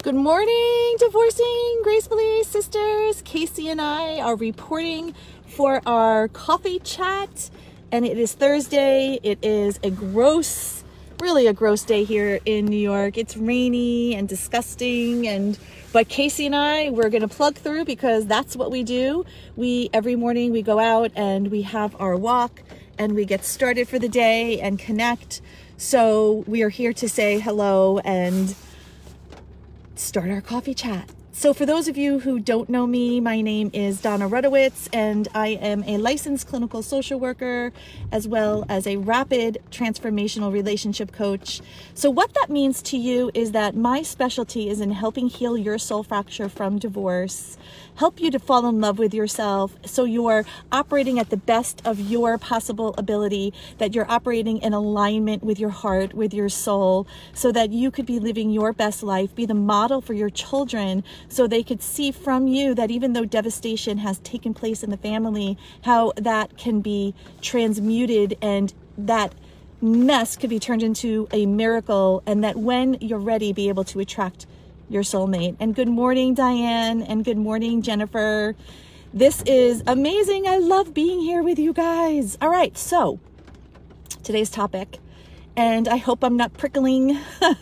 Good morning, divorcing gracefully sisters. Casey and I are reporting for our coffee chat, and it is Thursday. It is a gross, really a gross day here in New York. It's rainy and disgusting, and but Casey and I, we're gonna plug through because that's what we do. We every morning we go out and we have our walk and we get started for the day and connect. So we are here to say hello and start our coffee chat. So, for those of you who don't know me, my name is Donna Rutowicz, and I am a licensed clinical social worker as well as a rapid transformational relationship coach. So, what that means to you is that my specialty is in helping heal your soul fracture from divorce, help you to fall in love with yourself so you're operating at the best of your possible ability, that you're operating in alignment with your heart, with your soul, so that you could be living your best life, be the model for your children so they could see from you that even though devastation has taken place in the family, how that can be transmuted and that mess could be turned into a miracle, and that when you're ready, be able to attract your soulmate. And good morning, Diane, and good morning, Jennifer. This is amazing. I love being here with you guys. All right, so today's topic and I hope I'm not prickling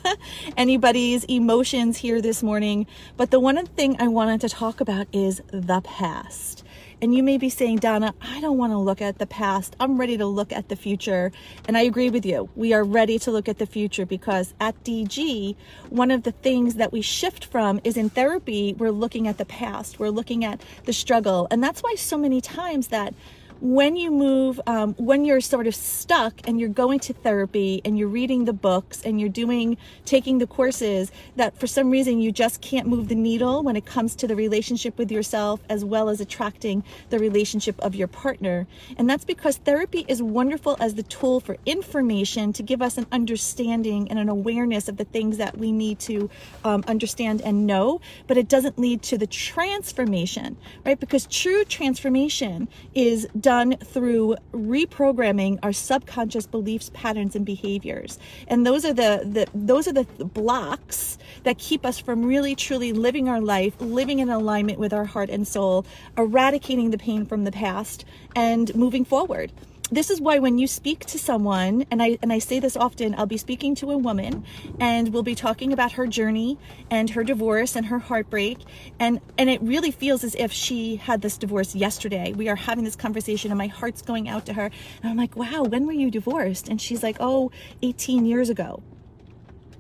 anybody's emotions here this morning. But the one thing I wanted to talk about is the past. And you may be saying, Donna, I don't want to look at the past. I'm ready to look at the future. And I agree with you. We are ready to look at the future because at DG, one of the things that we shift from is in therapy, we're looking at the past, we're looking at the struggle. And that's why so many times that when you move, um, when you're sort of stuck and you're going to therapy and you're reading the books and you're doing, taking the courses, that for some reason you just can't move the needle when it comes to the relationship with yourself as well as attracting the relationship of your partner. And that's because therapy is wonderful as the tool for information to give us an understanding and an awareness of the things that we need to um, understand and know, but it doesn't lead to the transformation, right? Because true transformation is done through reprogramming our subconscious beliefs, patterns, and behaviors. And those are the, the those are the blocks that keep us from really truly living our life, living in alignment with our heart and soul, eradicating the pain from the past, and moving forward this is why when you speak to someone and I and I say this often I'll be speaking to a woman and we'll be talking about her journey and her divorce and her heartbreak and and it really feels as if she had this divorce yesterday. We are having this conversation and my heart's going out to her. And I'm like wow when were you divorced? And she's like oh 18 years ago.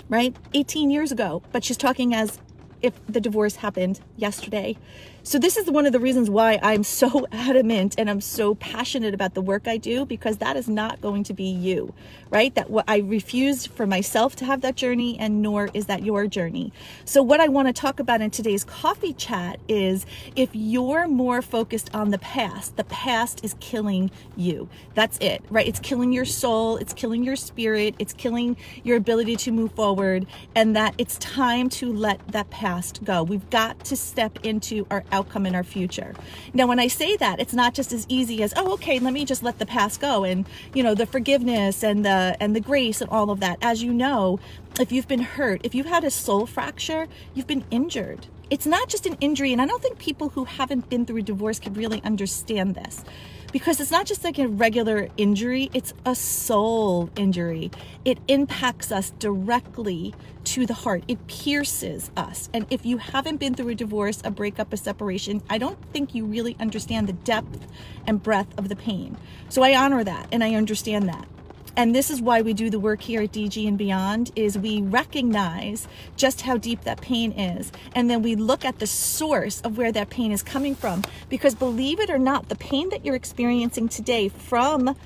Right? 18 years ago. But she's talking as if the divorce happened yesterday so this is one of the reasons why I'm so adamant and I'm so passionate about the work I do because that is not going to be you, right? That what I refuse for myself to have that journey and nor is that your journey. So what I want to talk about in today's coffee chat is if you're more focused on the past, the past is killing you. That's it, right? It's killing your soul, it's killing your spirit, it's killing your ability to move forward and that it's time to let that past go. We've got to step into our outcome in our future. Now, when I say that, it's not just as easy as, oh, okay, let me just let the past go and, you know, the forgiveness and the and the grace and all of that. As you know, if you've been hurt, if you've had a soul fracture, you've been injured. It's not just an injury, and I don't think people who haven't been through a divorce can really understand this because it's not just like a regular injury, it's a soul injury. It impacts us directly to the heart, it pierces us. And if you haven't been through a divorce, a breakup, a separation, I don't think you really understand the depth and breadth of the pain. So I honor that and I understand that and this is why we do the work here at DG and Beyond is we recognize just how deep that pain is. And then we look at the source of where that pain is coming from. Because believe it or not the pain that you're experiencing today from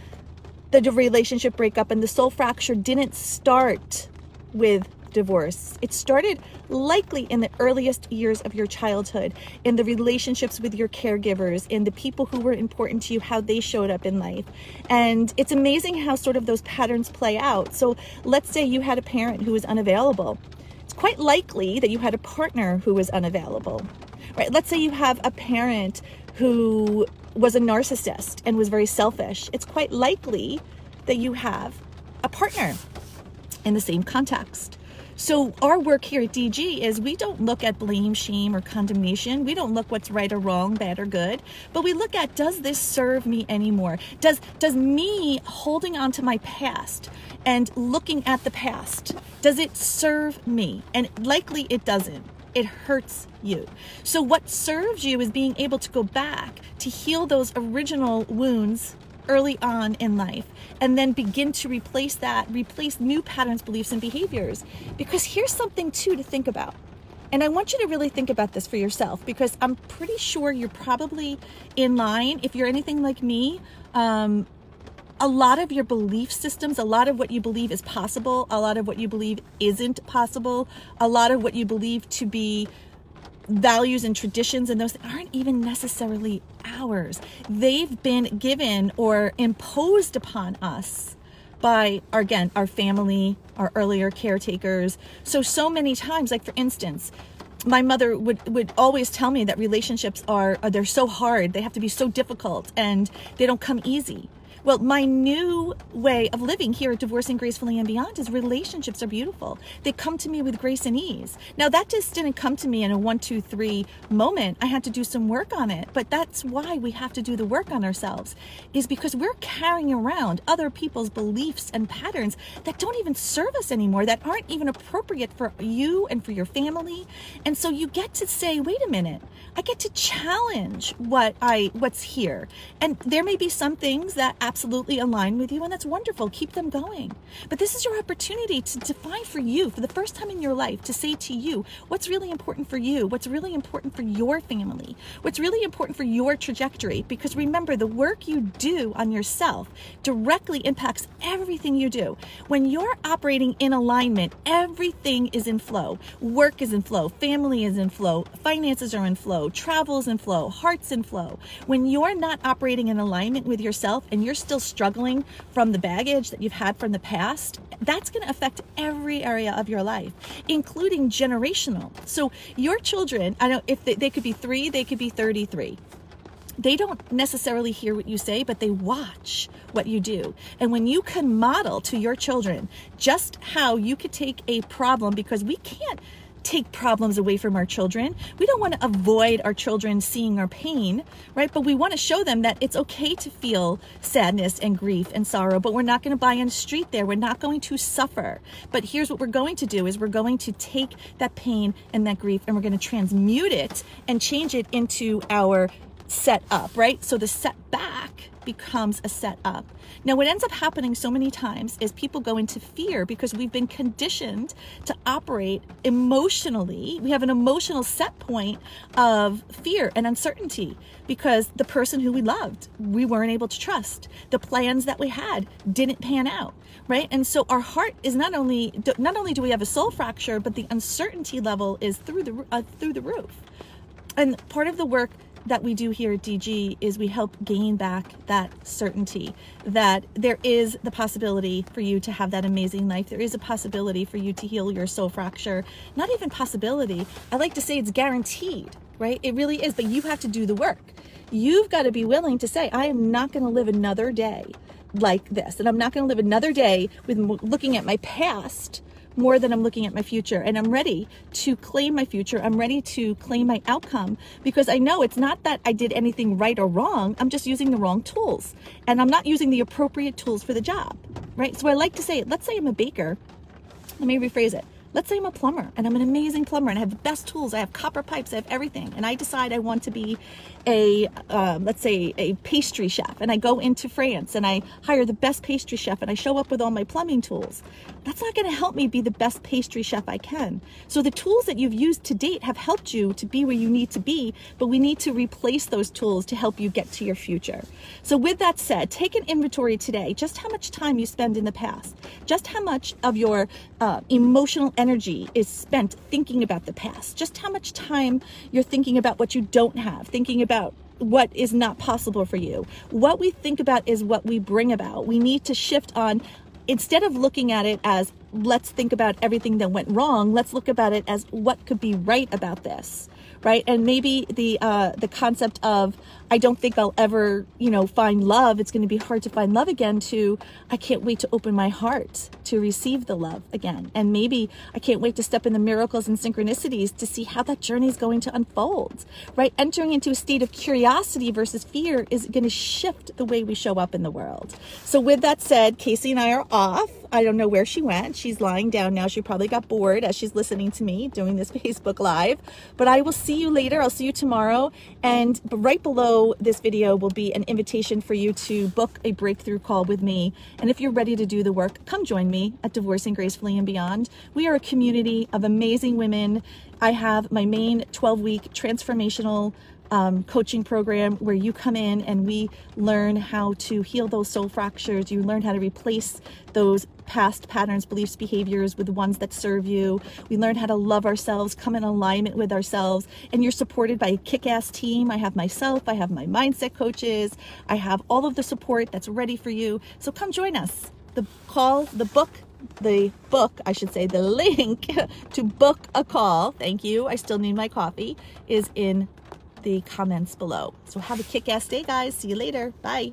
the relationship breakup and the soul fracture didn't start with divorce. It started likely in the earliest years of your childhood, in the relationships with your caregivers, in the people who were important to you, how they showed up in life. And it's amazing how sort of those patterns play out. So let's say you had a parent who was unavailable. It's quite likely that you had a partner who was unavailable. Right? Let's say you have a parent who was a narcissist and was very selfish. It's quite likely that you have a partner in the same context. So our work here at DG is we don't look at blame, shame, or condemnation. We don't look what's right or wrong, bad or good, but we look at does this serve me anymore? Does does me holding on to my past and looking at the past, does it serve me? And likely it doesn't it hurts you. So, what serves you is being able to go back to heal those original wounds early on in life and then begin to replace that, replace new patterns, beliefs, and behaviors. Because here's something too to think about. And I want you to really think about this for yourself because I'm pretty sure you're probably in line. If you're anything like me, um, a lot of your belief systems, a lot of what you believe is possible, a lot of what you believe isn't possible, a lot of what you believe to be values and traditions and those aren't even necessarily ours. They've been given or imposed upon us by our, again our family, our earlier caretakers. So so many times like for instance, my mother would would always tell me that relationships are, are they're so hard, they have to be so difficult and they don't come easy. Well, my new way of living here at Divorcing Gracefully and Beyond is relationships are beautiful. They come to me with grace and ease. Now, that just didn't come to me in a one, two, three moment. I had to do some work on it. But that's why we have to do the work on ourselves, is because we're carrying around other people's beliefs and patterns that don't even serve us anymore, that aren't even appropriate for you and for your family. And so you get to say, wait a minute, I get to challenge what I what's here. And there may be some things that absolutely align with you and that's wonderful. Keep them going. But this is your opportunity to define for you for the first time in your life to say to you what's really important for you, what's really important for your family, what's really important for your trajectory because remember the work you do on yourself directly impacts everything you do. When you're operating in alignment, everything is in flow. Work is in flow, family is in flow, finances are in flow flow, travels and flow, hearts and flow. When you're not operating in alignment with yourself and you're still struggling from the baggage that you've had from the past, that's going to affect every area of your life, including generational. So your children, I don't if they, they could be 3, they could be 33 they don't necessarily hear what you say, but they watch what you do. And when you can model to your children just how you could take a problem, because we can't take problems away from our children. We don't want to avoid our children seeing our pain, right? But we want to show them that it's okay to feel sadness and grief and sorrow, but we're not going to buy on the street there. We're not going to suffer. But here's what we're going to do is we're going to take that pain and that grief and we're going to transmute it and change it into our set up, right? So the setback becomes a set up. Now, what ends up happening so many times is people go into fear because we've been conditioned to operate emotionally. We have an emotional set point of fear and uncertainty because the person who we loved, we weren't able to trust. The plans that we had didn't pan out, right? And so our heart is not only not only do we have a soul fracture, but the uncertainty level is through the uh, through the roof. And part of the work that we do here at DG is we help gain back that certainty that there is the possibility for you to have that amazing life. There is a possibility for you to heal your soul fracture. Not even possibility. I like to say it's guaranteed, right? It really is, but you have to do the work. You've got to be willing to say, I am not going to live another day like this. And I'm not going to live another day with looking at my past more than I'm looking at my future. And I'm ready to claim my future. I'm ready to claim my outcome because I know it's not that I did anything right or wrong. I'm just using the wrong tools and I'm not using the appropriate tools for the job, right? So I like to say, let's say I'm a baker. Let me rephrase it let's say I'm a plumber and I'm an amazing plumber and I have the best tools. I have copper pipes, I have everything. And I decide I want to be a, um, let's say, a pastry chef. And I go into France and I hire the best pastry chef and I show up with all my plumbing tools. That's not going to help me be the best pastry chef I can. So the tools that you've used to date have helped you to be where you need to be, but we need to replace those tools to help you get to your future. So with that said, take an inventory today, just how much time you spend in the past, just how much of your uh, emotional energy is spent thinking about the past, just how much time you're thinking about what you don't have, thinking about what is not possible for you. What we think about is what we bring about. We need to shift on instead of looking at it as let's think about everything that went wrong. Let's look about it as what could be right about this right? And maybe the uh, the concept of I don't think I'll ever, you know, find love. It's going to be hard to find love again. To I can't wait to open my heart to receive the love again, and maybe I can't wait to step in the miracles and synchronicities to see how that journey is going to unfold, right? Entering into a state of curiosity versus fear is going to shift the way we show up in the world. So, with that said, Casey and I are off. I don't know where she went. She's lying down now. She probably got bored as she's listening to me doing this Facebook Live. But I will see you later. I'll see you tomorrow. And right below this video will be an invitation for you to book a breakthrough call with me. And if you're ready to do the work, come join me at Divorcing Gracefully and Beyond. We are a community of amazing women. I have my main 12 week transformational um, coaching program where you come in and we learn how to heal those soul fractures. You learn how to replace those past patterns, beliefs, behaviors with ones that serve you. We learn how to love ourselves, come in alignment with ourselves, and you're supported by a kick ass team. I have myself, I have my mindset coaches, I have all of the support that's ready for you. So come join us. The call, the book, the book, I should say, the link to book a call, thank you, I still need my coffee, is in the comments below. So have a kick-ass day, guys. See you later. Bye.